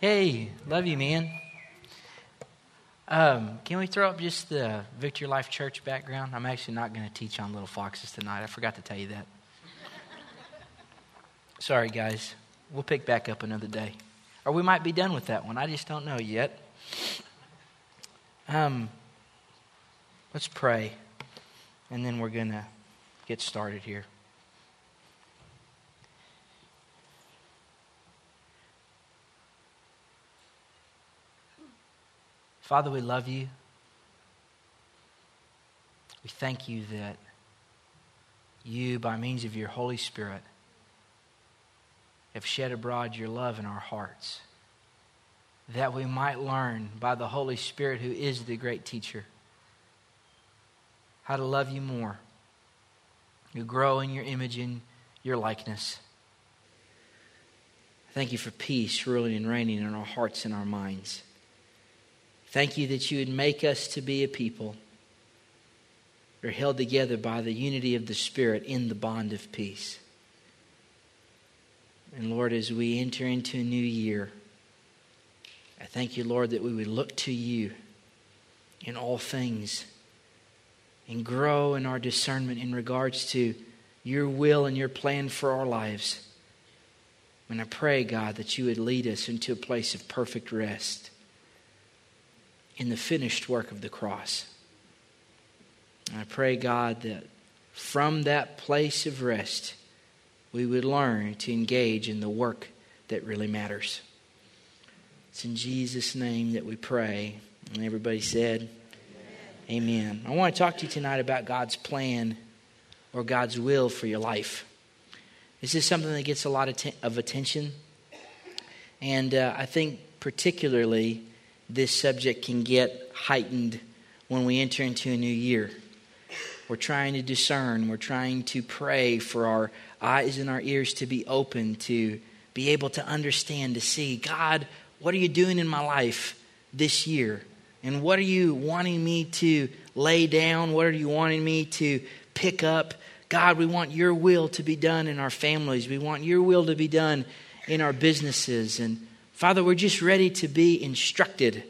Hey, love you, man. Um, can we throw up just the Victory Life Church background? I'm actually not going to teach on little foxes tonight. I forgot to tell you that. Sorry, guys. We'll pick back up another day. Or we might be done with that one. I just don't know yet. Um, let's pray, and then we're going to get started here. Father, we love you. We thank you that you, by means of your Holy Spirit, have shed abroad your love in our hearts, that we might learn by the Holy Spirit, who is the great teacher, how to love you more, to grow in your image and your likeness. Thank you for peace ruling and reigning in our hearts and our minds. Thank you that you would make us to be a people that are held together by the unity of the Spirit in the bond of peace. And Lord, as we enter into a new year, I thank you, Lord, that we would look to you in all things and grow in our discernment in regards to your will and your plan for our lives. And I pray, God, that you would lead us into a place of perfect rest in the finished work of the cross. I pray, God, that from that place of rest, we would learn to engage in the work that really matters. It's in Jesus' name that we pray. And everybody said, Amen. Amen. I want to talk to you tonight about God's plan or God's will for your life. This is something that gets a lot of, te- of attention. And uh, I think, particularly, this subject can get heightened when we enter into a new year. We're trying to discern, we're trying to pray for our eyes and our ears to be open, to be able to understand, to see, God, what are you doing in my life this year? And what are you wanting me to lay down? What are you wanting me to pick up? God, we want your will to be done in our families. We want your will to be done in our businesses. And Father, we're just ready to be instructed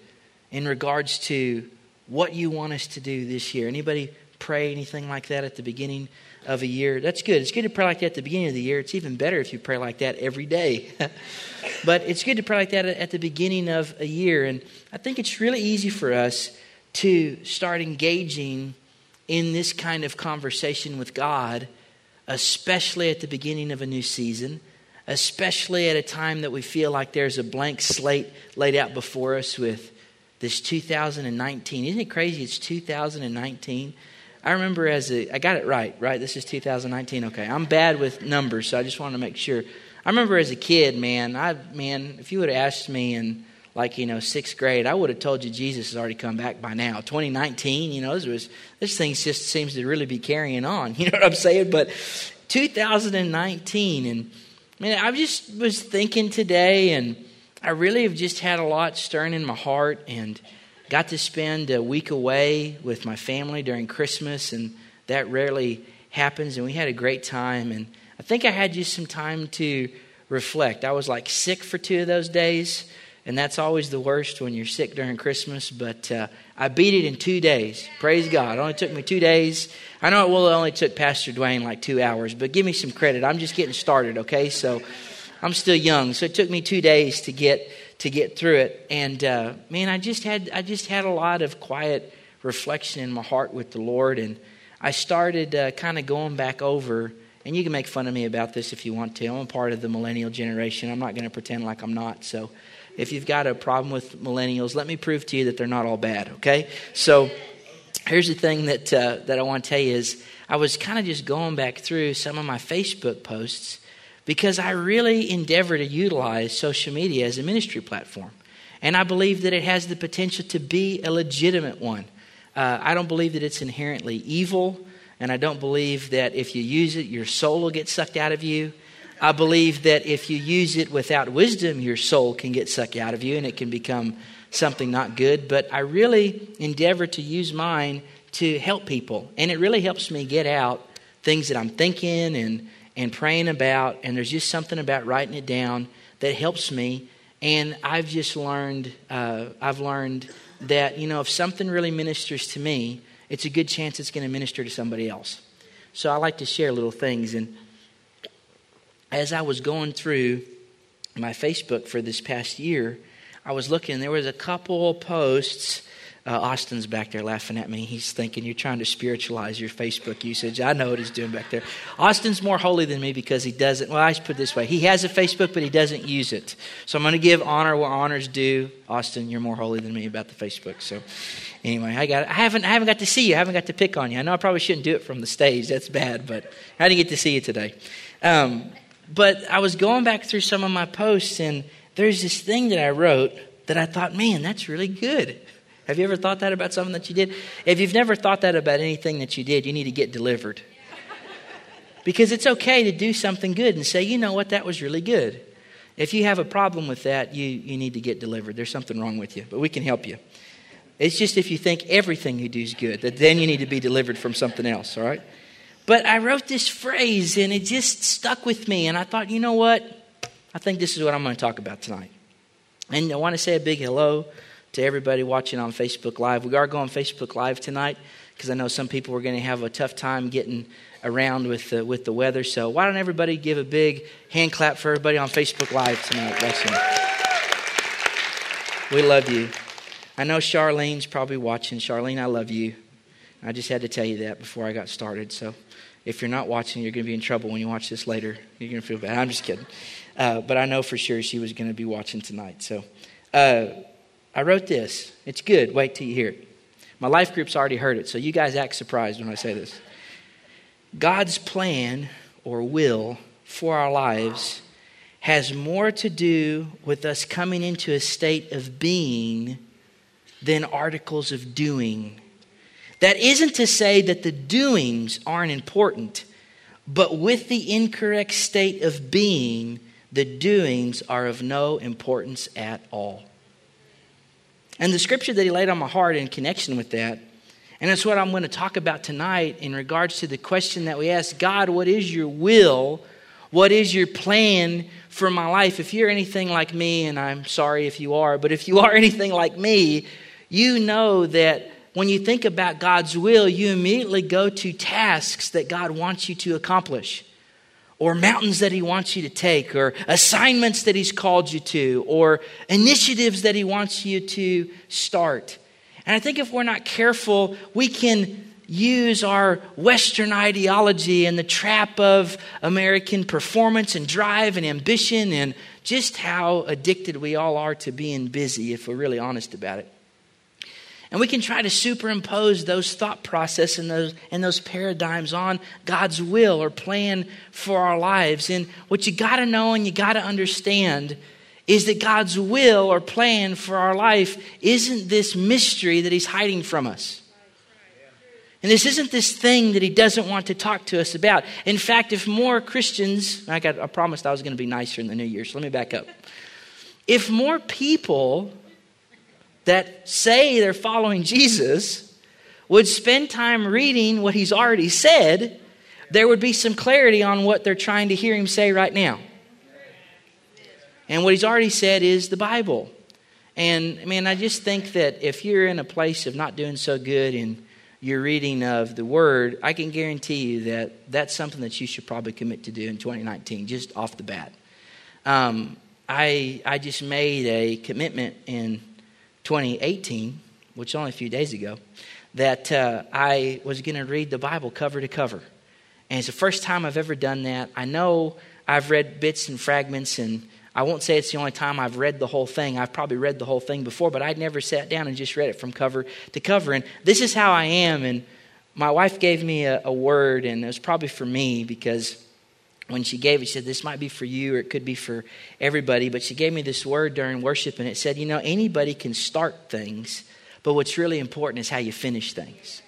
in regards to what you want us to do this year. Anybody pray anything like that at the beginning of a year? That's good. It's good to pray like that at the beginning of the year. It's even better if you pray like that every day. but it's good to pray like that at the beginning of a year. And I think it's really easy for us to start engaging in this kind of conversation with God, especially at the beginning of a new season especially at a time that we feel like there's a blank slate laid out before us with this 2019. Isn't it crazy? It's 2019. I remember as a, I got it right, right? This is 2019. Okay, I'm bad with numbers, so I just wanted to make sure. I remember as a kid, man, I man, if you would have asked me in like you know sixth grade, I would have told you Jesus has already come back by now. 2019, you know, this was this thing just seems to really be carrying on. You know what I'm saying? But 2019 and I mean, I just was thinking today, and I really have just had a lot stirring in my heart, and got to spend a week away with my family during Christmas, and that rarely happens. And we had a great time, and I think I had just some time to reflect. I was like sick for two of those days, and that's always the worst when you're sick during Christmas. But uh, I beat it in two days. Praise God. It only took me two days. I know it will only took Pastor Dwayne like two hours, but give me some credit. I'm just getting started, okay? So I'm still young, so it took me two days to get to get through it. And uh, man, I just had I just had a lot of quiet reflection in my heart with the Lord, and I started uh, kind of going back over. And you can make fun of me about this if you want to. I'm a part of the millennial generation. I'm not going to pretend like I'm not. So if you've got a problem with millennials, let me prove to you that they're not all bad, okay? So here's the thing that, uh, that I want to tell you is I was kind of just going back through some of my Facebook posts because I really endeavor to utilize social media as a ministry platform. And I believe that it has the potential to be a legitimate one. Uh, I don't believe that it's inherently evil, and I don't believe that if you use it, your soul will get sucked out of you. I believe that if you use it without wisdom, your soul can get sucked out of you and it can become something not good. But I really endeavor to use mine to help people. And it really helps me get out things that I'm thinking and, and praying about. And there's just something about writing it down that helps me And I've just learned, uh, I've learned that, you know, if something really ministers to me, it's a good chance it's going to minister to somebody else. So I like to share little things. And as I was going through my Facebook for this past year, I was looking, there was a couple posts uh, Austin's back there laughing at me. He's thinking you're trying to spiritualize your Facebook usage. I know what he's doing back there. Austin's more holy than me because he doesn't. Well, I should put it this way: he has a Facebook, but he doesn't use it. So I'm going to give honor where honors due. Austin, you're more holy than me about the Facebook. So anyway, I got. I haven't. I haven't got to see you. I haven't got to pick on you. I know I probably shouldn't do it from the stage. That's bad. But I didn't get to see you today. Um, but I was going back through some of my posts, and there's this thing that I wrote that I thought, man, that's really good. Have you ever thought that about something that you did? If you've never thought that about anything that you did, you need to get delivered. Because it's okay to do something good and say, you know what, that was really good. If you have a problem with that, you, you need to get delivered. There's something wrong with you, but we can help you. It's just if you think everything you do is good, that then you need to be delivered from something else, all right? But I wrote this phrase and it just stuck with me, and I thought, you know what? I think this is what I'm going to talk about tonight. And I want to say a big hello to everybody watching on Facebook Live. We are going Facebook Live tonight because I know some people are going to have a tough time getting around with the, with the weather. So why don't everybody give a big hand clap for everybody on Facebook Live tonight? Bless them. We love you. I know Charlene's probably watching. Charlene, I love you. I just had to tell you that before I got started. So if you're not watching, you're going to be in trouble when you watch this later. You're going to feel bad. I'm just kidding. Uh, but I know for sure she was going to be watching tonight. So uh, I wrote this. It's good. Wait till you hear it. My life group's already heard it, so you guys act surprised when I say this. God's plan or will for our lives has more to do with us coming into a state of being than articles of doing. That isn't to say that the doings aren't important, but with the incorrect state of being, the doings are of no importance at all. And the scripture that he laid on my heart in connection with that, and that's what I'm going to talk about tonight in regards to the question that we ask God, what is your will? What is your plan for my life? If you're anything like me, and I'm sorry if you are, but if you are anything like me, you know that when you think about God's will, you immediately go to tasks that God wants you to accomplish or mountains that He wants you to take, or assignments that He's called you to, or initiatives that He wants you to start. And I think if we're not careful, we can use our Western ideology and the trap of American performance and drive and ambition and just how addicted we all are to being busy, if we're really honest about it. And we can try to superimpose those thought process and those, and those paradigms on God's will or plan for our lives. And what you got to know and you got to understand is that God's will or plan for our life isn't this mystery that He's hiding from us. And this isn't this thing that He doesn't want to talk to us about. In fact, if more Christians, I, got, I promised I was going to be nicer in the new year, so let me back up. If more people that say they're following Jesus would spend time reading what he's already said, there would be some clarity on what they're trying to hear him say right now. And what he's already said is the Bible. And I mean, I just think that if you're in a place of not doing so good in your reading of the Word, I can guarantee you that that's something that you should probably commit to do in 2019, just off the bat. Um, I I just made a commitment in 2018, which is only a few days ago, that uh, I was going to read the Bible cover to cover. And it's the first time I've ever done that. I know I've read bits and fragments, and I won't say it's the only time I've read the whole thing. I've probably read the whole thing before, but I'd never sat down and just read it from cover to cover. And this is how I am. And my wife gave me a, a word, and it was probably for me because when she gave it, she said, This might be for you or it could be for everybody. But she gave me this word during worship and it said, You know, anybody can start things, but what's really important is how you finish things.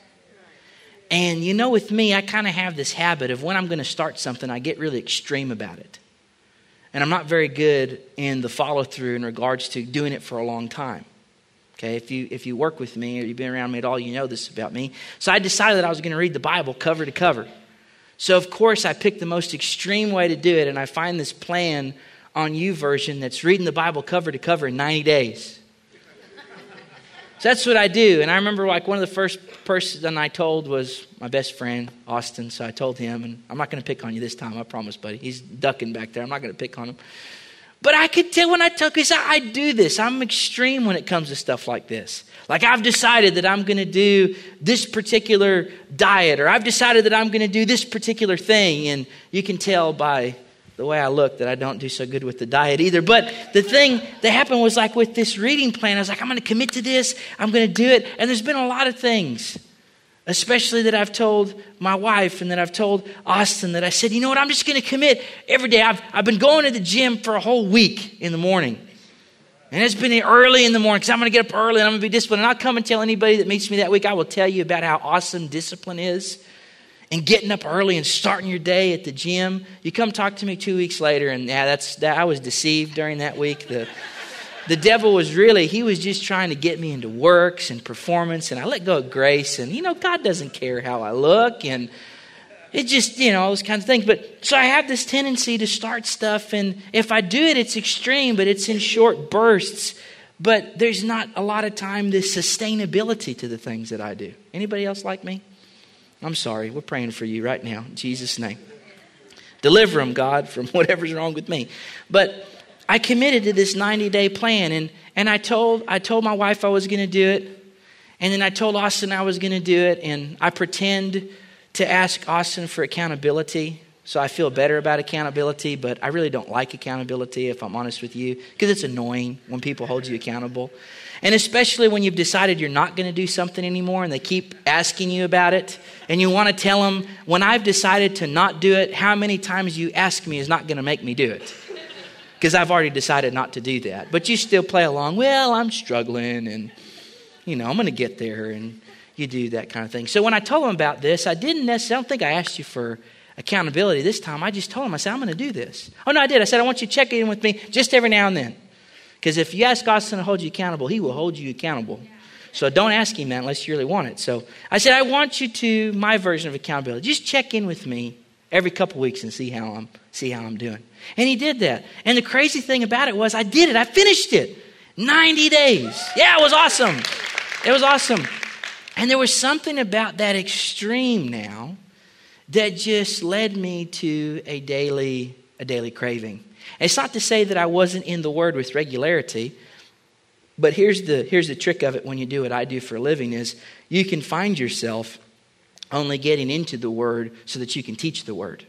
And you know, with me, I kind of have this habit of when I'm going to start something, I get really extreme about it. And I'm not very good in the follow through in regards to doing it for a long time. Okay, if you if you work with me or you've been around me at all, you know this about me. So I decided that I was going to read the Bible cover to cover. So, of course, I picked the most extreme way to do it, and I find this plan on YouVersion that's reading the Bible cover to cover in 90 days. So that's what I do. And I remember like one of the first person I told was my best friend, Austin. So I told him, and I'm not going to pick on you this time, I promise, buddy. He's ducking back there. I'm not going to pick on him. But I could tell when I took this, I do this. I'm extreme when it comes to stuff like this. Like I've decided that I'm going to do this particular diet, or I've decided that I'm going to do this particular thing. And you can tell by the way I look that I don't do so good with the diet either. But the thing that happened was like with this reading plan, I was like, I'm going to commit to this, I'm going to do it. And there's been a lot of things, especially that I've told my wife and that I've told Austin that I said, you know what, I'm just going to commit every day. I've, I've been going to the gym for a whole week in the morning. And it's been early in the morning because I'm going to get up early and I'm going to be disciplined. And I'll come and tell anybody that meets me that week, I will tell you about how awesome discipline is and getting up early and starting your day at the gym. You come talk to me two weeks later, and yeah, that's that. I was deceived during that week. The the devil was really he was just trying to get me into works and performance, and I let go of grace. And you know, God doesn't care how I look, and it just you know those kinds of things. But so I have this tendency to start stuff, and if I do it, it's extreme, but it's in short bursts. But there's not a lot of time, this sustainability to the things that I do. Anybody else like me? I'm sorry. We're praying for you right now in Jesus' name. Deliver them, God, from whatever's wrong with me. But I committed to this 90 day plan, and, and I, told, I told my wife I was going to do it. And then I told Austin I was going to do it, and I pretend to ask Austin for accountability. So I feel better about accountability, but I really don't like accountability, if I'm honest with you, because it's annoying when people hold you accountable. And especially when you've decided you're not going to do something anymore and they keep asking you about it. And you want to tell them, when I've decided to not do it, how many times you ask me is not going to make me do it. Because I've already decided not to do that. But you still play along, well, I'm struggling and, you know, I'm going to get there. And you do that kind of thing. So when I told them about this, I didn't necessarily, I don't think I asked you for accountability this time. I just told them, I said, I'm going to do this. Oh, no, I did. I said, I want you to check in with me just every now and then. Because if you ask God to hold you accountable, He will hold you accountable. So don't ask Him that unless you really want it. So I said, I want you to, my version of accountability, just check in with me every couple weeks and see how I'm, see how I'm doing. And He did that. And the crazy thing about it was, I did it. I finished it. 90 days. Yeah, it was awesome. It was awesome. And there was something about that extreme now that just led me to a daily, a daily craving. It's not to say that I wasn't in the Word with regularity, but here's the, here's the trick of it when you do what I do for a living is you can find yourself only getting into the Word so that you can teach the Word.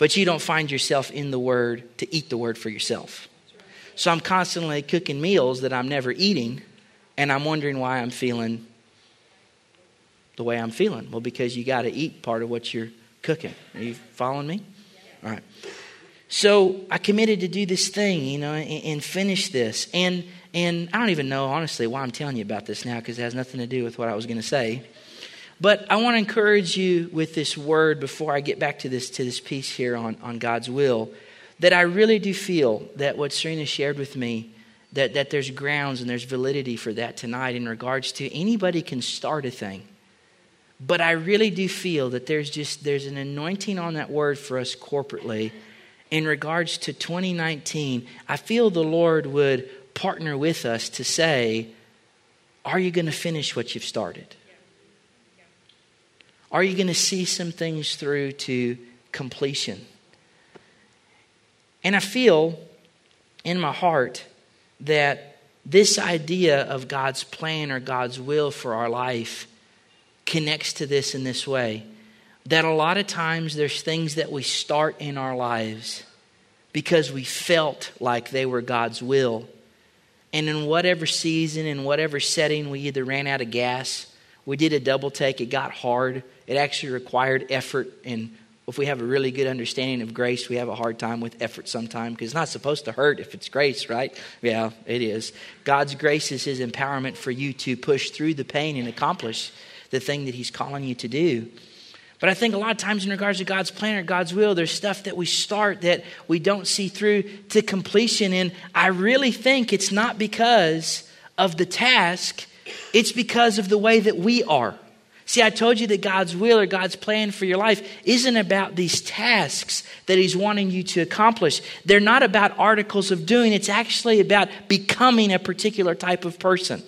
But you don't find yourself in the Word to eat the Word for yourself. So I'm constantly cooking meals that I'm never eating, and I'm wondering why I'm feeling the way I'm feeling. Well, because you got to eat part of what you're cooking. Are you following me? All right. So I committed to do this thing, you know, and, and finish this. And and I don't even know honestly why I'm telling you about this now because it has nothing to do with what I was going to say. But I want to encourage you with this word before I get back to this to this piece here on, on God's will. That I really do feel that what Serena shared with me, that, that there's grounds and there's validity for that tonight in regards to anybody can start a thing. But I really do feel that there's just there's an anointing on that word for us corporately in regards to 2019, I feel the Lord would partner with us to say, Are you going to finish what you've started? Are you going to see some things through to completion? And I feel in my heart that this idea of God's plan or God's will for our life connects to this in this way that a lot of times there's things that we start in our lives because we felt like they were God's will. And in whatever season, in whatever setting, we either ran out of gas, we did a double take, it got hard, it actually required effort. And if we have a really good understanding of grace, we have a hard time with effort sometimes because it's not supposed to hurt if it's grace, right? Yeah, it is. God's grace is His empowerment for you to push through the pain and accomplish the thing that He's calling you to do. But I think a lot of times, in regards to God's plan or God's will, there's stuff that we start that we don't see through to completion. And I really think it's not because of the task, it's because of the way that we are. See, I told you that God's will or God's plan for your life isn't about these tasks that He's wanting you to accomplish. They're not about articles of doing, it's actually about becoming a particular type of person.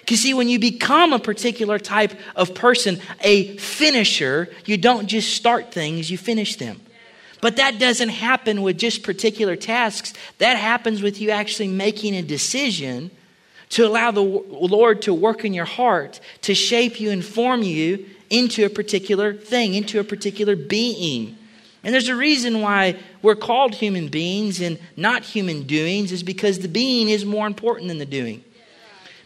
Because, see, when you become a particular type of person, a finisher, you don't just start things, you finish them. But that doesn't happen with just particular tasks. That happens with you actually making a decision to allow the Lord to work in your heart, to shape you and form you into a particular thing, into a particular being. And there's a reason why we're called human beings and not human doings, is because the being is more important than the doing.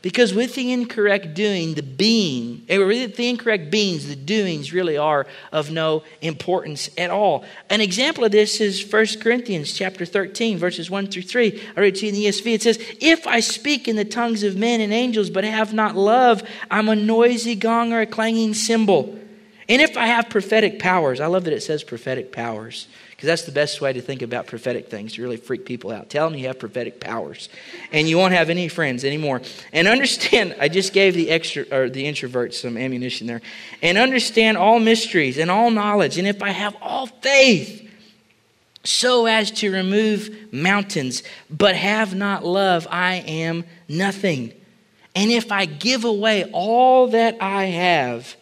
Because with the incorrect doing, the being, eh, with the incorrect beings, the doings really are of no importance at all. An example of this is 1 Corinthians chapter 13, verses 1 through 3. I read to you in the ESV. It says, If I speak in the tongues of men and angels, but have not love, I'm a noisy gong or a clanging cymbal. And if I have prophetic powers, I love that it says prophetic powers because that's the best way to think about prophetic things to really freak people out. Tell them you have prophetic powers, and you won't have any friends anymore. And understand, I just gave the extra or the introverts some ammunition there. And understand all mysteries and all knowledge. And if I have all faith, so as to remove mountains, but have not love, I am nothing. And if I give away all that I have,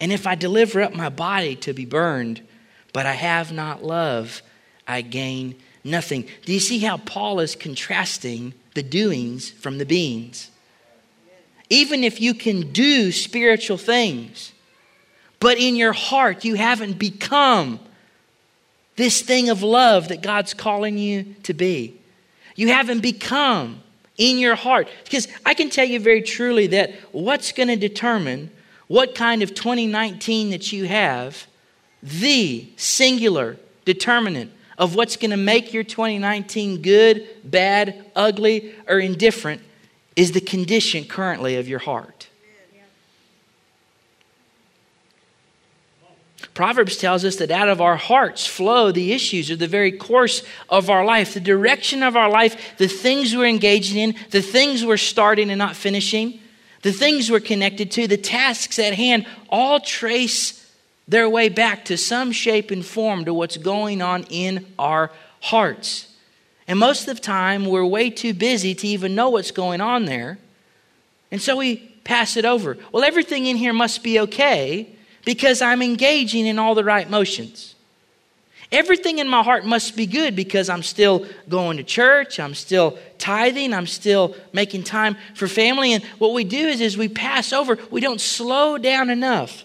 and if I deliver up my body to be burned, but I have not love, I gain nothing. Do you see how Paul is contrasting the doings from the beings? Even if you can do spiritual things, but in your heart you haven't become this thing of love that God's calling you to be. You haven't become in your heart. Because I can tell you very truly that what's going to determine what kind of 2019 that you have the singular determinant of what's going to make your 2019 good, bad, ugly, or indifferent is the condition currently of your heart. Proverbs tells us that out of our hearts flow the issues or the very course of our life, the direction of our life, the things we're engaging in, the things we're starting and not finishing, the things we're connected to, the tasks at hand, all trace their way back to some shape and form to what's going on in our hearts. And most of the time, we're way too busy to even know what's going on there. And so we pass it over. Well, everything in here must be okay because I'm engaging in all the right motions. Everything in my heart must be good because I'm still going to church, I'm still tithing, I'm still making time for family. And what we do is, is we pass over, we don't slow down enough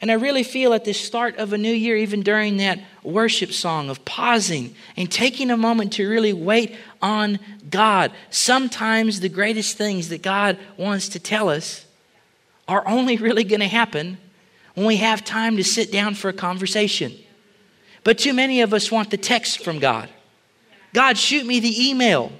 and I really feel at the start of a new year, even during that worship song of pausing and taking a moment to really wait on God. Sometimes the greatest things that God wants to tell us are only really going to happen when we have time to sit down for a conversation. But too many of us want the text from God. God, shoot me the email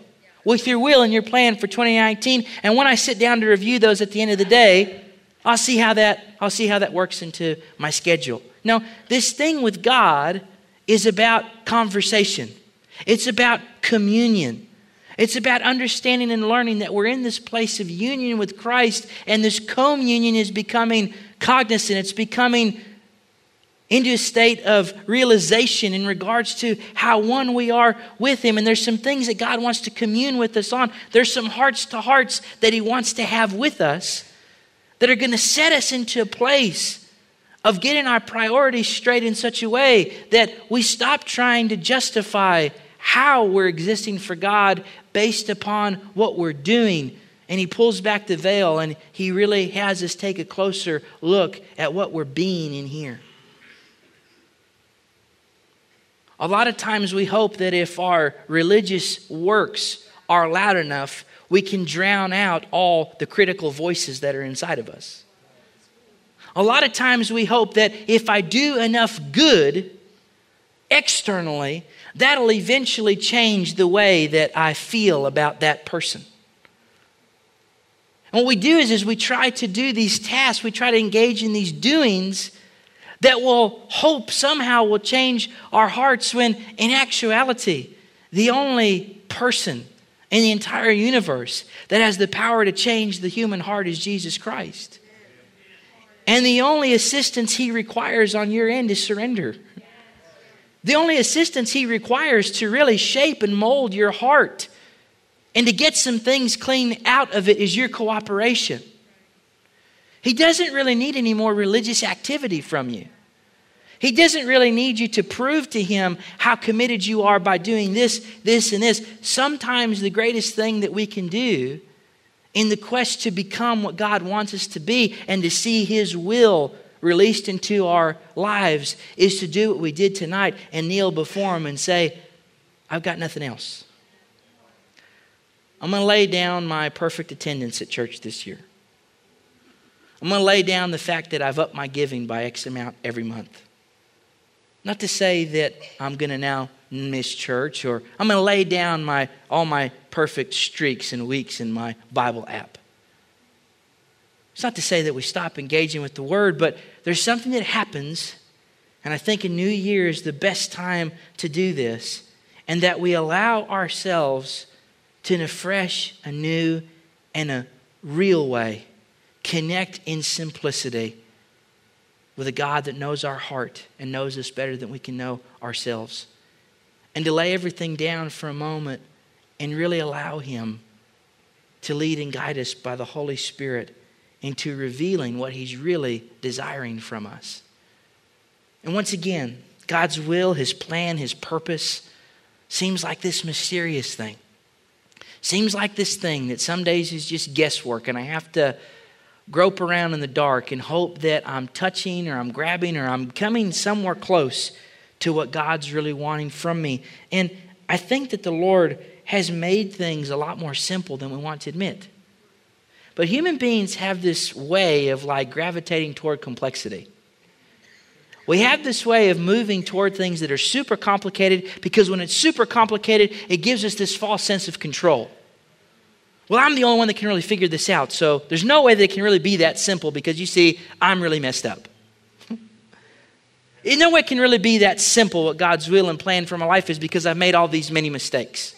with your will and your plan for 2019. And when I sit down to review those at the end of the day, I'll see how that I'll see how that works into my schedule. No, this thing with God is about conversation. It's about communion. It's about understanding and learning that we're in this place of union with Christ, and this communion is becoming cognizant. It's becoming into a state of realization in regards to how one we are with Him. And there's some things that God wants to commune with us on. There's some hearts to hearts that He wants to have with us that are going to set us into a place of getting our priorities straight in such a way that we stop trying to justify how we're existing for God based upon what we're doing. And he pulls back the veil and he really has us take a closer look at what we're being in here. A lot of times we hope that if our religious works are loud enough, we can drown out all the critical voices that are inside of us. A lot of times we hope that if I do enough good externally, that'll eventually change the way that I feel about that person. And what we do is, is we try to do these tasks, we try to engage in these doings that will hope somehow will change our hearts when in actuality, the only person in the entire universe that has the power to change the human heart is Jesus Christ. And the only assistance He requires on your end is surrender. The only assistance He requires to really shape and mold your heart and to get some things clean out of it is your cooperation. He doesn't really need any more religious activity from you. He doesn't really need you to prove to him how committed you are by doing this, this, and this. Sometimes the greatest thing that we can do in the quest to become what God wants us to be and to see his will released into our lives is to do what we did tonight and kneel before him and say, I've got nothing else. I'm going to lay down my perfect attendance at church this year. I'm going to lay down the fact that I've upped my giving by X amount every month. Not to say that I'm going to now miss church or I'm going to lay down my, all my perfect streaks and weeks in my Bible app. It's not to say that we stop engaging with the Word, but there's something that happens, and I think a new year is the best time to do this, and that we allow ourselves to, in a fresh, a new, and a real way, connect in simplicity with a God that knows our heart and knows us better than we can know ourselves. And to lay everything down for a moment and really allow Him to lead and guide us by the Holy Spirit into revealing what He's really desiring from us. And once again, God's will, His plan, His purpose seems like this mysterious thing. Seems like this thing that some days is just guesswork, and I have to grope around in the dark and hope that I'm touching or I'm grabbing or I'm coming somewhere close to what God's really wanting from me. And I think that the Lord has made things a lot more simple than we want to admit. But human beings have this way of like gravitating toward complexity. We have this way of moving toward things that are super complicated because when it's super complicated, it gives us this false sense of control. Well, I'm the only one that can really figure this out, so there's no way that it can really be that simple because you see, I'm really messed up. No way it can really be that simple what God's will and plan for my life is because I've made all these many mistakes.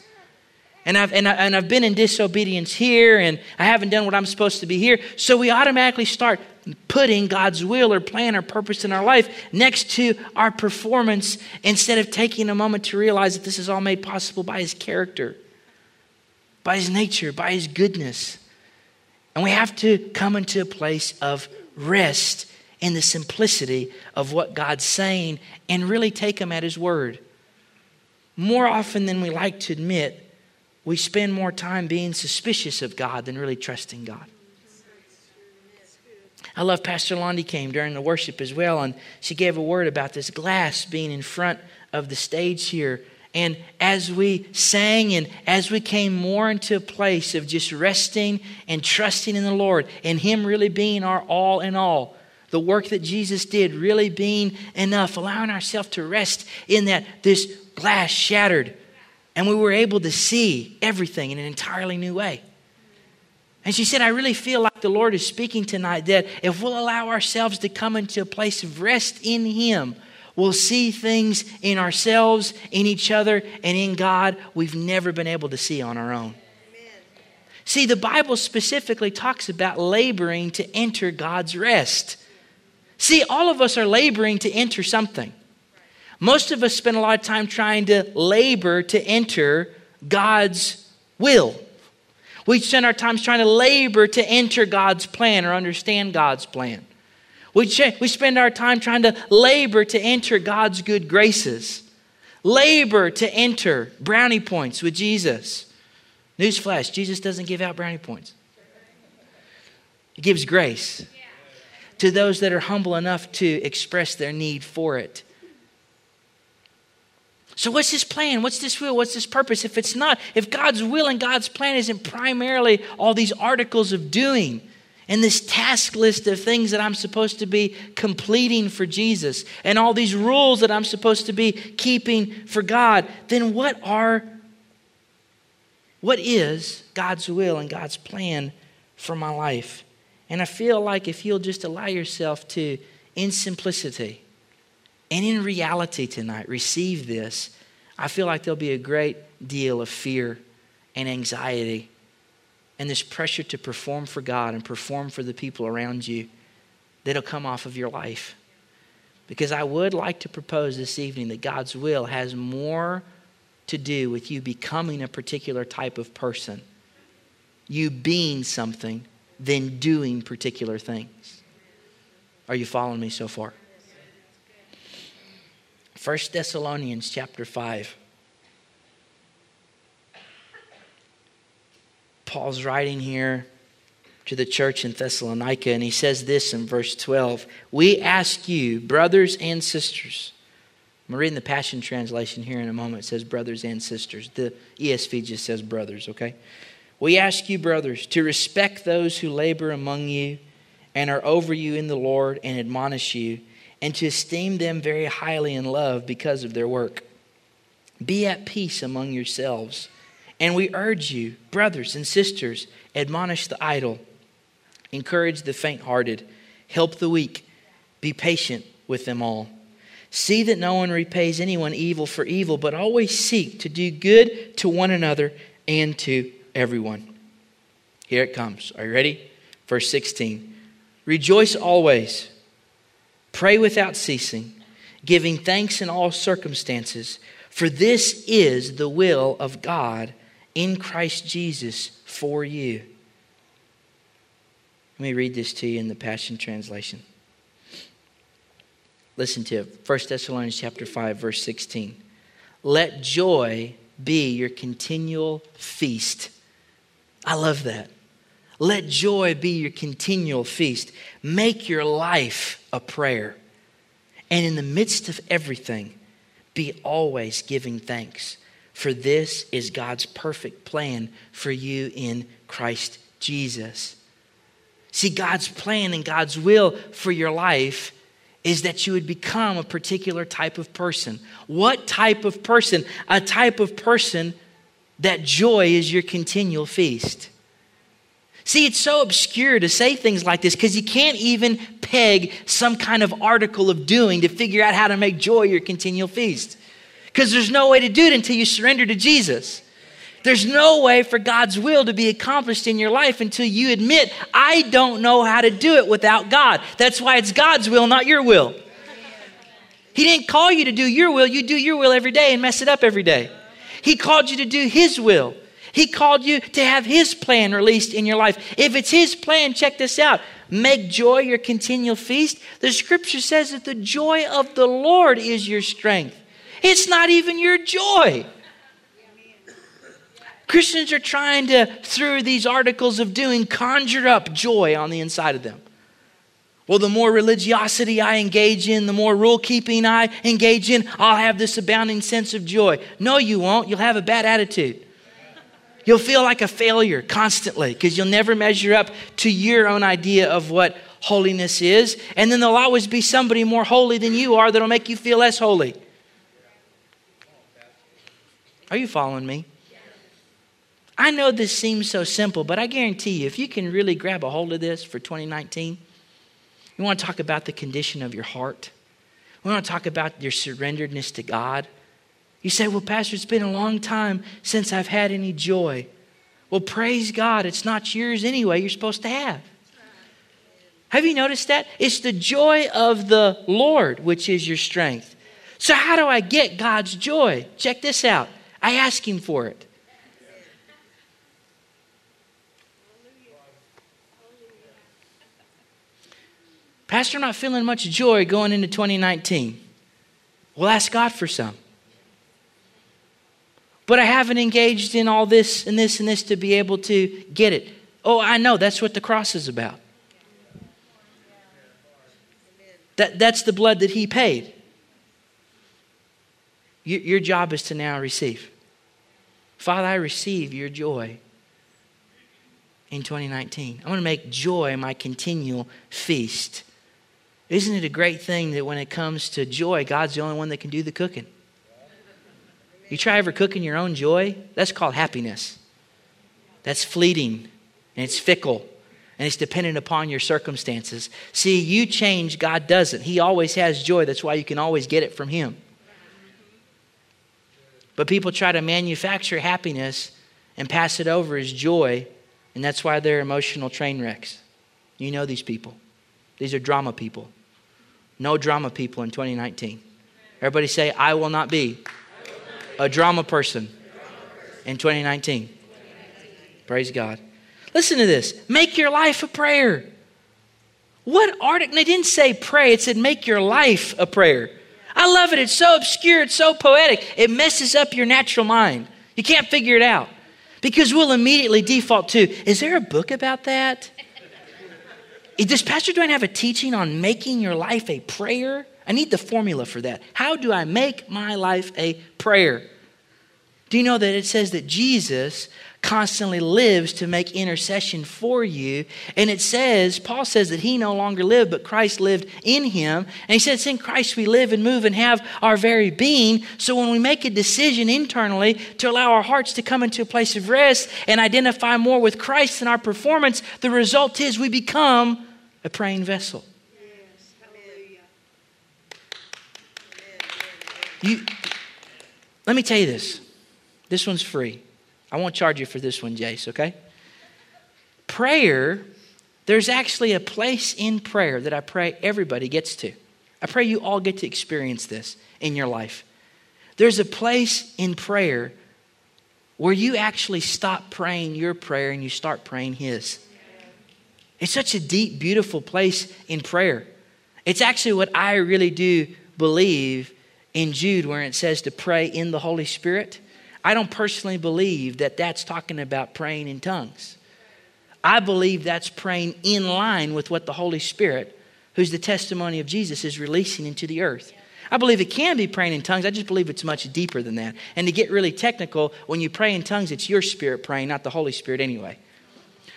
And I've, and, I, and I've been in disobedience here, and I haven't done what I'm supposed to be here. So we automatically start putting God's will or plan or purpose in our life next to our performance instead of taking a moment to realize that this is all made possible by His character, by His nature, by His goodness. And we have to come into a place of rest in the simplicity of what God's saying and really take Him at His word. More often than we like to admit, we spend more time being suspicious of God than really trusting God. I love Pastor Londi came during the worship as well, and she gave a word about this glass being in front of the stage here. And as we sang and as we came more into a place of just resting and trusting in the Lord and Him really being our all in all, the work that Jesus did really being enough, allowing ourselves to rest in that this glass shattered and we were able to see everything in an entirely new way. And she said, I really feel like the Lord is speaking tonight that if we'll allow ourselves to come into a place of rest in Him, we'll see things in ourselves, in each other, and in God we've never been able to see on our own. See, the Bible specifically talks about laboring to enter God's rest. See, all of us are laboring to enter something. Most of us spend a lot of time trying to labor to enter God's will. We spend our time trying to labor to enter God's plan or understand God's plan. We, ch- we spend our time trying to labor to enter God's good graces. Labor to enter brownie points with Jesus. Newsflash Jesus doesn't give out brownie points, He gives grace to those that are humble enough to express their need for it. So, what's his plan? What's this will? What's this purpose? If it's not, if God's will and God's plan isn't primarily all these articles of doing and this task list of things that I'm supposed to be completing for Jesus and all these rules that I'm supposed to be keeping for God, then what are, what is God's will and God's plan for my life? And I feel like if you'll just allow yourself to, in simplicity, and in reality tonight, receive this, I feel like there'll be a great deal of fear and anxiety and this pressure to perform for God and perform for the people around you that'll come off of your life. Because I would like to propose this evening that God's will has more to do with you becoming a particular type of person, you being something, than doing particular things. Are you following me so far? 1 Thessalonians chapter 5. Paul's writing here to the church in Thessalonica, and he says this in verse 12 We ask you, brothers and sisters, I'm reading the Passion Translation here in a moment. It says brothers and sisters. The ESV just says brothers, okay? We ask you, brothers, to respect those who labor among you and are over you in the Lord and admonish you, and to esteem them very highly in love because of their work. Be at peace among yourselves. And we urge you, brothers and sisters, admonish the idle, encourage the faint hearted, help the weak, be patient with them all. See that no one repays anyone evil for evil, but always seek to do good to one another and to everyone. Here it comes. Are you ready? Verse 16 Rejoice always, pray without ceasing, giving thanks in all circumstances, for this is the will of God in Christ Jesus for you. Let me read this to you in the Passion Translation. Listen to it. 1 Thessalonians chapter 5 verse 16. Let joy be your continual feast. I love that. Let joy be your continual feast. Make your life a prayer. And in the midst of everything, be always giving thanks. For this is God's perfect plan for you in Christ Jesus. See, God's plan and God's will for your life is that you would become a particular type of person. What type of person? A type of person that joy is your continual feast. See, it's so obscure to say things like this because you can't even peg some kind of article of doing to figure out how to make joy your continual feast. Because there's no way to do it until you surrender to Jesus. There's no way for God's will to be accomplished in your life until you admit, I don't know how to do it without God. That's why it's God's will, not your will. He didn't call you to do your will, you do your will every day and mess it up every day. He called you to do His will. He called you to have His plan released in your life. If it's His plan, check this out. Make joy your continual feast. The scripture says that the joy of the Lord is your strength. It's not even your joy. Christians are trying to, through these articles of doing, conjure up joy on the inside of them. Well, the more religiosity I engage in, the more rule keeping I engage in, I'll have this abounding sense of joy. No, you won't. You'll have a bad attitude. You'll feel like a failure constantly because you'll never measure up to your own idea of what holiness is. And then there'll always be somebody more holy than you are that'll make you feel less holy. Are you following me? I know this seems so simple, but I guarantee you, if you can really grab a hold of this for 2019, you want to talk about the condition of your heart. We want to talk about your surrenderedness to God. You say, Well, Pastor, it's been a long time since I've had any joy. Well, praise God, it's not yours anyway, you're supposed to have. Have you noticed that? It's the joy of the Lord which is your strength. So, how do I get God's joy? Check this out. I ask Him for it. Pastor, I'm not feeling much joy going into 2019. Well, ask God for some. But I haven't engaged in all this and this and this to be able to get it. Oh, I know. That's what the cross is about. That, that's the blood that He paid. Your, job is to now receive. Father, I receive your joy in 2019. I'm going to make joy my continual feast. Isn't it a great thing that when it comes to joy, God's the only one that can do the cooking? You try ever cooking your own joy? That's called happiness. That's fleeting and it's fickle and it's dependent upon your circumstances. See, you change, God doesn't. He always has joy. That's why you can always get it from Him. But people try to manufacture happiness and pass it over as joy, and that's why they're emotional train wrecks. You know these people. These are drama people. No drama people in 2019. Everybody say, I will not be a drama person in 2019. Praise God. Listen to this. Make your life a prayer. What article? They didn't say pray, it said make your life a prayer. I love it. It's so obscure, it's so poetic. It messes up your natural mind. You can't figure it out because we'll immediately default to is there a book about that? Does Pastor Dwayne have a teaching on making your life a prayer? I need the formula for that. How do I make my life a prayer? Do you know that it says that Jesus constantly lives to make intercession for you. And it says, Paul says that he no longer lived, but Christ lived in him. And he says, in Christ we live and move and have our very being. So when we make a decision internally to allow our hearts to come into a place of rest and identify more with Christ in our performance, the result is we become a praying vessel. You, let me tell you this. This one's free. I won't charge you for this one, Jace, okay? Prayer, there's actually a place in prayer that I pray everybody gets to. I pray you all get to experience this in your life. There's a place in prayer where you actually stop praying your prayer and you start praying His. It's such a deep, beautiful place in prayer. It's actually what I really do believe in Jude, where it says to pray in the Holy Spirit. I don't personally believe that that's talking about praying in tongues. I believe that's praying in line with what the Holy Spirit, who's the testimony of Jesus, is releasing into the earth. I believe it can be praying in tongues. I just believe it's much deeper than that. And to get really technical, when you pray in tongues, it's your spirit praying, not the Holy Spirit anyway.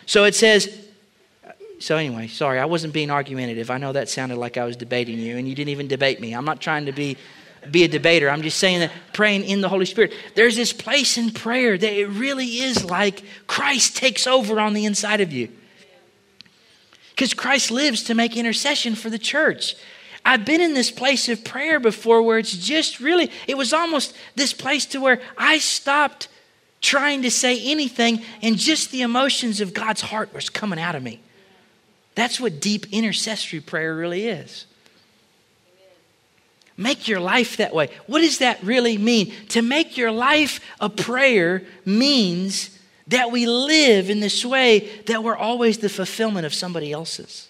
So it says, so anyway, sorry, I wasn't being argumentative. I know that sounded like I was debating you, and you didn't even debate me. I'm not trying to be be a debater. I'm just saying that praying in the Holy Spirit. There's this place in prayer that it really is like Christ takes over on the inside of you. Because Christ lives to make intercession for the church. I've been in this place of prayer before where it's just really, it was almost this place to where I stopped trying to say anything and just the emotions of God's heart was coming out of me. That's what deep intercessory prayer really is. Make your life that way. What does that really mean? To make your life a prayer means that we live in this way that we're always the fulfillment of somebody else's.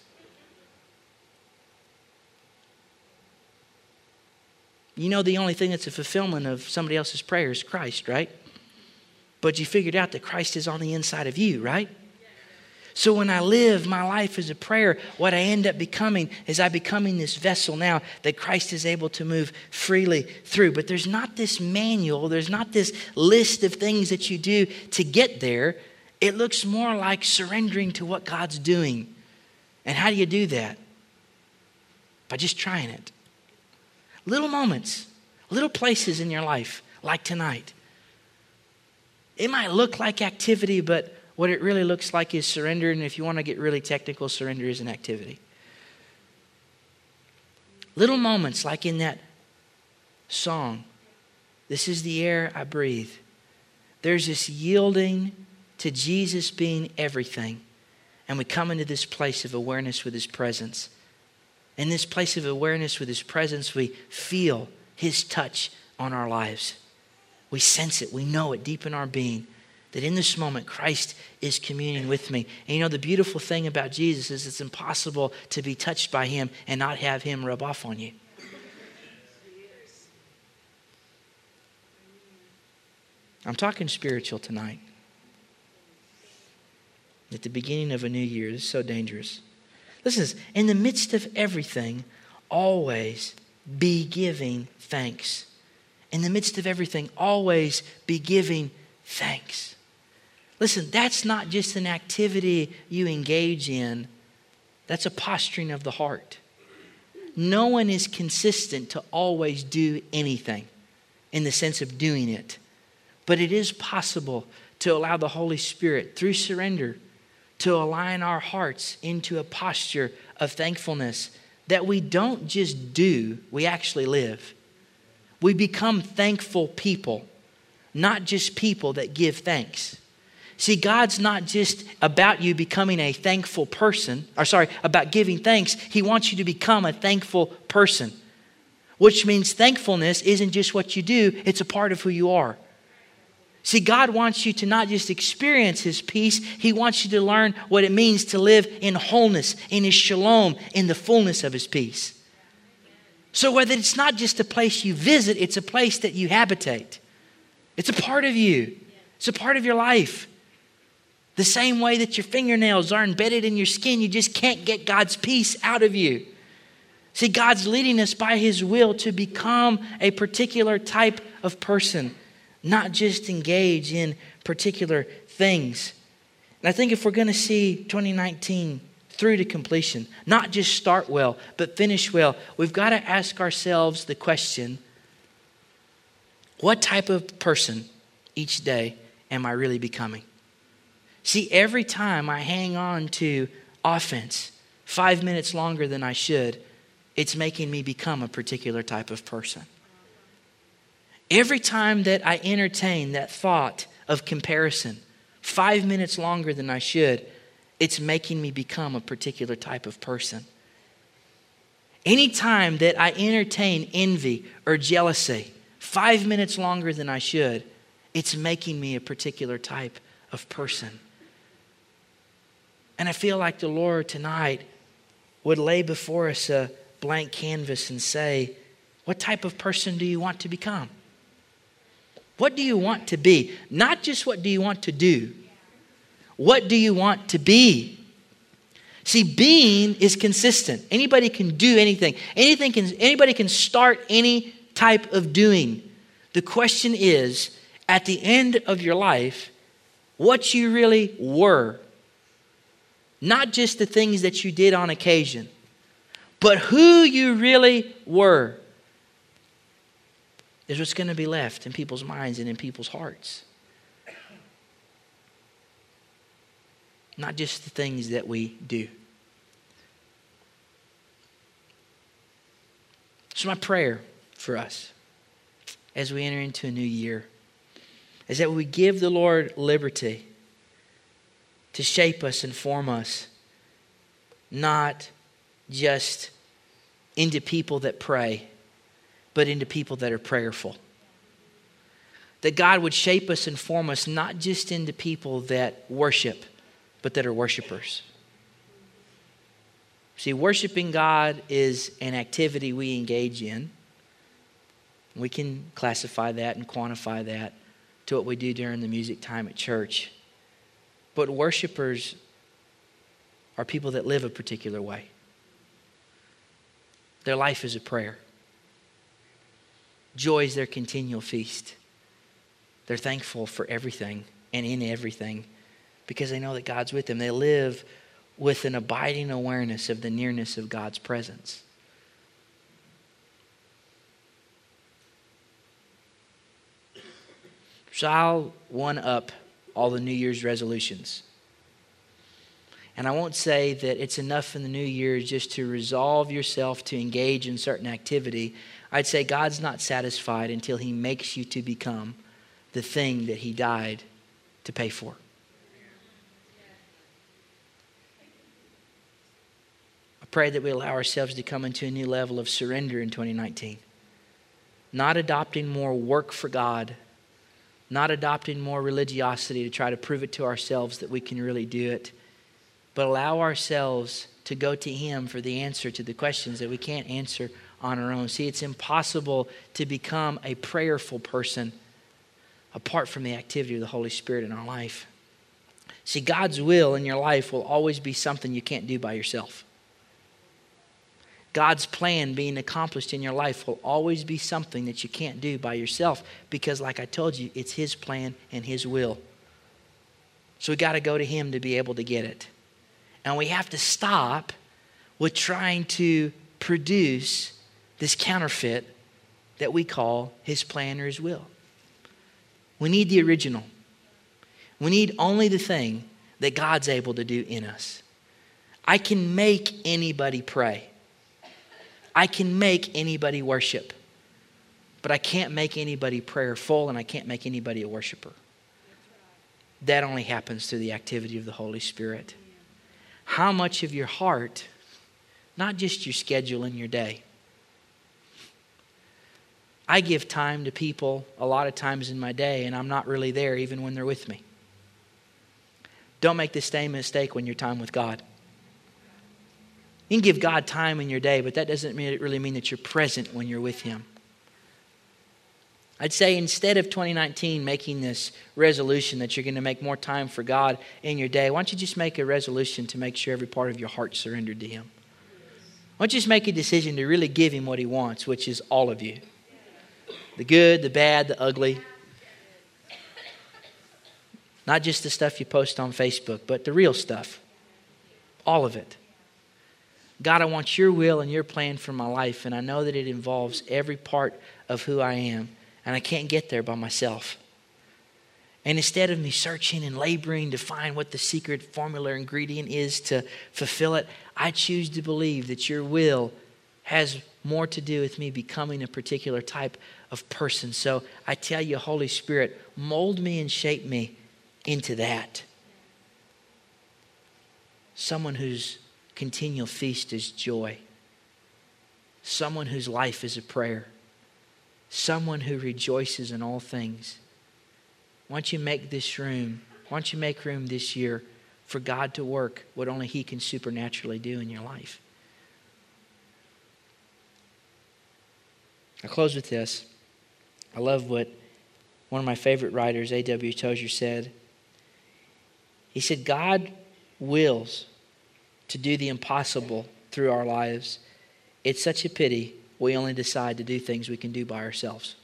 You know, the only thing that's a fulfillment of somebody else's prayer is Christ, right? But you figured out that Christ is on the inside of you, right? So when I live my life as a prayer, what I end up becoming is I becoming this vessel now that Christ is able to move freely through. But there's not this manual, there's not this list of things that you do to get there. It looks more like surrendering to what God's doing. And how do you do that? By just trying it. Little moments, little places in your life, like tonight. It might look like activity, but what it really looks like is surrender, and if you want to get really technical, surrender is an activity. Little moments like in that song, This is the air I breathe. There's this yielding to Jesus being everything. And we come into this place of awareness with His presence. In this place of awareness with His presence, we feel His touch on our lives. We sense it, we know it deep in our being that in this moment, Christ is communing with me. And you know, the beautiful thing about Jesus is it's impossible to be touched by him and not have him rub off on you. I'm talking spiritual tonight. At the beginning of a new year, this is so dangerous. Listen, in the midst of everything, always be giving thanks. In the midst of everything, always be giving thanks. Listen, that's not just an activity you engage in, that's a posturing of the heart. No one is consistent to always do anything in the sense of doing it. But it is possible to allow the Holy Spirit, through surrender, to align our hearts into a posture of thankfulness that we don't just do, we actually live. We become thankful people, not just people that give thanks. See, God's not just about you becoming a thankful person, or sorry, about giving thanks. He wants you to become a thankful person, which means thankfulness isn't just what you do, it's a part of who you are. See, God wants you to not just experience His peace, He wants you to learn what it means to live in wholeness, in His shalom, in the fullness of His peace. So, whether it's not just a place you visit, it's a place that you habitate. It's a part of you, it's a part of your life. The same way that your fingernails are embedded in your skin, you just can't get God's peace out of you. See, God's leading us by His will to become a particular type of person not just engage in particular things. And I think if we're going to see 2019 through to completion, not just start well, but finish well, we've got to ask ourselves the question what type of person each day am I really becoming? See, every time I hang on to offense five minutes longer than I should, it's making me become a particular type of person. Every time that I entertain that thought of comparison, five minutes longer than I should, it's making me become a particular type of person. Anytime that I entertain envy or jealousy, five minutes longer than I should, it's making me a particular type of person. And I feel like the Lord tonight would lay before us a blank canvas and say, What type of person do you want to become? What do you want to be? Not just what do you want to do. What do you want to be? See, being is consistent. Anybody can do anything. Anything can anybody can start any type of doing. The question is, at the end of your life, what you really were. Not just the things that you did on occasion, but who you really were is what's going to be left in people's minds and in people's hearts. Not just the things that we do. So, my prayer for us as we enter into a new year is that we give the Lord liberty to shape us and form us, not just into people that pray but into people that are prayerful. That God would shape us and form us not just into people that worship, but that are worshipers. See, worshiping God is an activity we engage in. We can classify that and quantify that to what we do during the music time at church. But worshipers are people that live a particular way. Their life is a prayer. Joy is their continual feast. They're thankful for everything and in everything because they know that God's with them. They live with an abiding awareness of the nearness of God's presence. So I'll one up all the New Year's resolutions. And I won't say that it's enough in the new year just to resolve yourself to engage in certain activity. I'd say God's not satisfied until He makes you to become the thing that He died to pay for. I pray that we allow ourselves to come into a new level of surrender in 2019. Not adopting more work for God, not adopting more religiosity to try to prove it to ourselves that we can really do it, but allow ourselves to go to Him for the answer to the questions that we can't answer on our own. See, it's impossible to become a prayerful person apart from the activity of the Holy Spirit in our life. See, God's will in your life will always be something you can't do by yourself. God's plan being accomplished in your life will always be something that you can't do by yourself because, like I told you, it's His plan and His will. So we got to go to Him to be able to get it. And we have to stop with trying to produce this counterfeit that we call his plan or his will. We need the original. We need only the thing that God's able to do in us. I can make anybody pray. I can make anybody worship. But I can't make anybody prayerful and I can't make anybody a worshiper. That only happens through the activity of the Holy Spirit. How much of your heart, not just your schedule in your day, I give time to people a lot of times in my day, and I'm not really there even when they're with me. Don't make the same mistake when you're time with God. You can give God time in your day, but that doesn't really mean that you're present when you're with Him. I'd say instead of 2019 making this resolution that you're going to make more time for God in your day, why don't you just make a resolution to make sure every part of your heart surrendered to Him? Why don't you just make a decision to really give Him what He wants, which is all of you the good, the bad, the ugly. Not just the stuff you post on Facebook, but the real stuff. All of it. God, I want your will and your plan for my life, and I know that it involves every part of who I am, and I can't get there by myself. And instead of me searching and laboring to find what the secret formula ingredient is to fulfill it, I choose to believe that your will has more to do with me becoming a particular type of person. So I tell you, Holy Spirit, mold me and shape me into that. Someone whose continual feast is joy. Someone whose life is a prayer. Someone who rejoices in all things. Why don't you make this room, why don't you make room this year for God to work what only He can supernaturally do in your life? I'll close with this. I love what one of my favorite writers, A.W. Tozer, said. He said, God wills to do the impossible through our lives. It's such a pity we only decide to do things we can do by ourselves.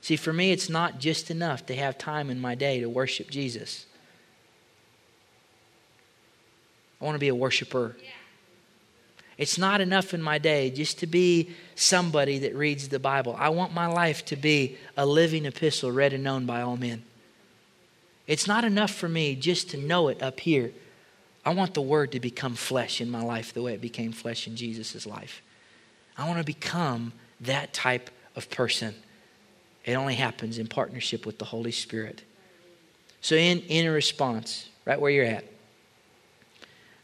See, for me, it's not just enough to have time in my day to worship Jesus. I want to be a worshiper. Yeah. It's not enough in my day just to be somebody that reads the Bible. I want my life to be a living epistle read and known by all men. It's not enough for me just to know it up here. I want the word to become flesh in my life the way it became flesh in Jesus' life. I want to become that type of person. It only happens in partnership with the Holy Spirit. So, in, in response, right where you're at,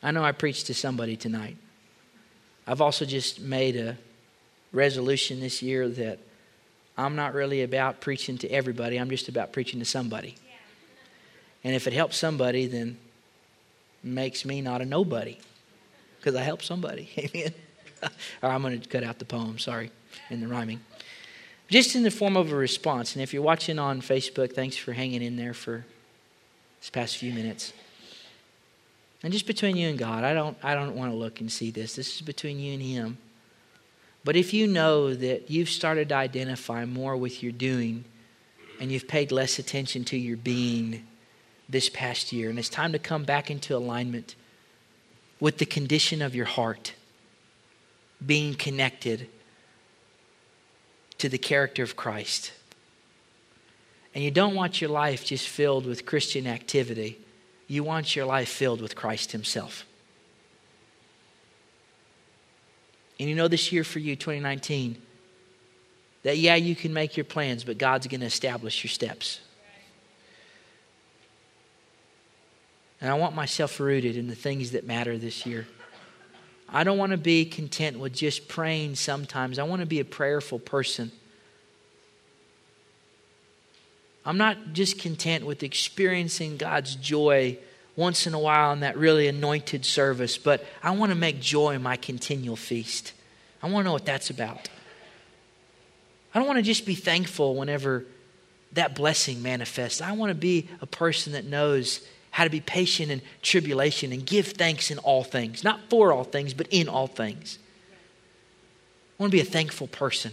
I know I preached to somebody tonight. I've also just made a resolution this year that I'm not really about preaching to everybody, I'm just about preaching to somebody. And if it helps somebody, then makes me not a nobody because I help somebody. Amen. or I'm going to cut out the poem, sorry, in the rhyming. Just in the form of a response. And if you're watching on Facebook, thanks for hanging in there for this past few minutes. And just between you and God, I don't, I don't want to look and see this. This is between you and Him. But if you know that you've started to identify more with your doing and you've paid less attention to your being this past year, and it's time to come back into alignment with the condition of your heart, being connected to the character of Christ. And you don't want your life just filled with Christian activity you want your life filled with Christ Himself. And you know, this year for you, 2019, that yeah, you can make your plans, but God's going to establish your steps. And I want myself rooted in the things that matter this year. I don't want to be content with just praying sometimes. I want to be a prayerful person. I'm not just content with experiencing God's joy once in a while in that really anointed service, but I want to make joy my continual feast. I want to know what that's about. I don't want to just be thankful whenever that blessing manifests. I want to be a person that knows how to be patient in tribulation and give thanks in all things. Not for all things, but in all things. I want to be a thankful person.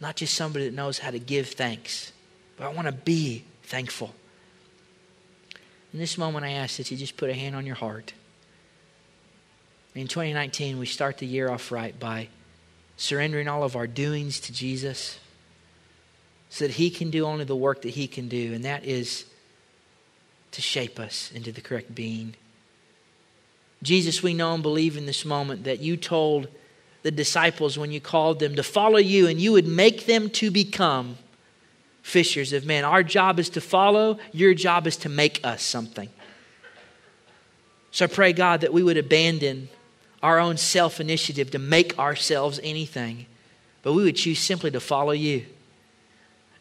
Not just somebody that knows how to give thanks, but I want to be thankful. In this moment, I ask that you just put a hand on your heart. In 2019, we start the year off right by surrendering all of our doings to Jesus so that He can do only the work that He can do, and that is to shape us into the correct being. Jesus, we know and believe in this moment that you told the disciples when you called them to follow you, and you would make them to become fishers of men. Our job is to follow, your job is to make us something. So I pray, God, that we would abandon our own self initiative to make ourselves anything, but we would choose simply to follow you.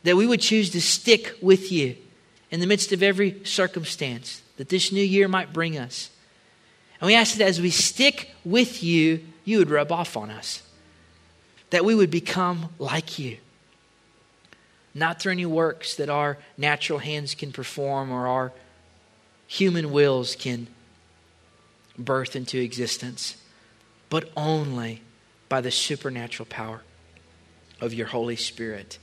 That we would choose to stick with you in the midst of every circumstance that this new year might bring us. And we ask that as we stick with you, you would rub off on us, that we would become like you not through any works that our natural hands can perform or our human wills can birth into existence, but only by the supernatural power of your Holy Spirit.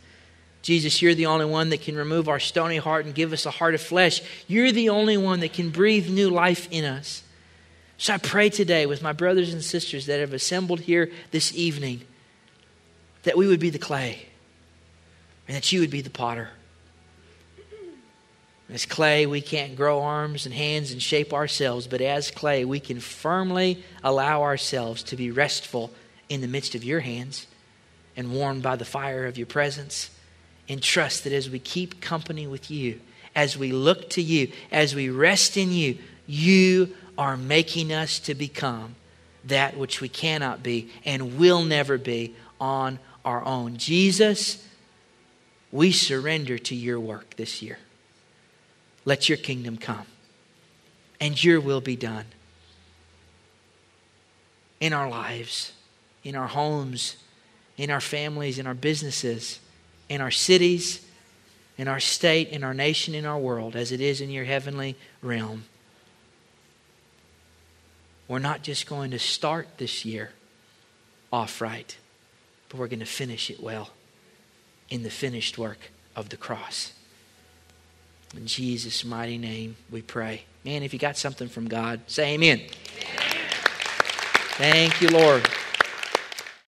Jesus, you're the only one that can remove our stony heart and give us a heart of flesh. You're the only one that can breathe new life in us. So I pray today with my brothers and sisters that have assembled here this evening that we would be the clay and that you would be the potter. As clay, we can't grow arms and hands and shape ourselves, but as clay, we can firmly allow ourselves to be restful in the midst of your hands and warmed by the fire of your presence. And trust that as we keep company with you, as we look to you, as we rest in you, you are making us to become that which we cannot be and will never be on our own. Jesus, we surrender to your work this year. Let your kingdom come and your will be done in our lives, in our homes, in our families, in our businesses, in our cities, in our state, in our nation, in our world, as it is in your heavenly realm. We're not just going to start this year off right, but we're going to finish it well in the finished work of the cross. In Jesus' mighty name, we pray. Man, if you got something from God, say amen. amen. Thank you, Lord.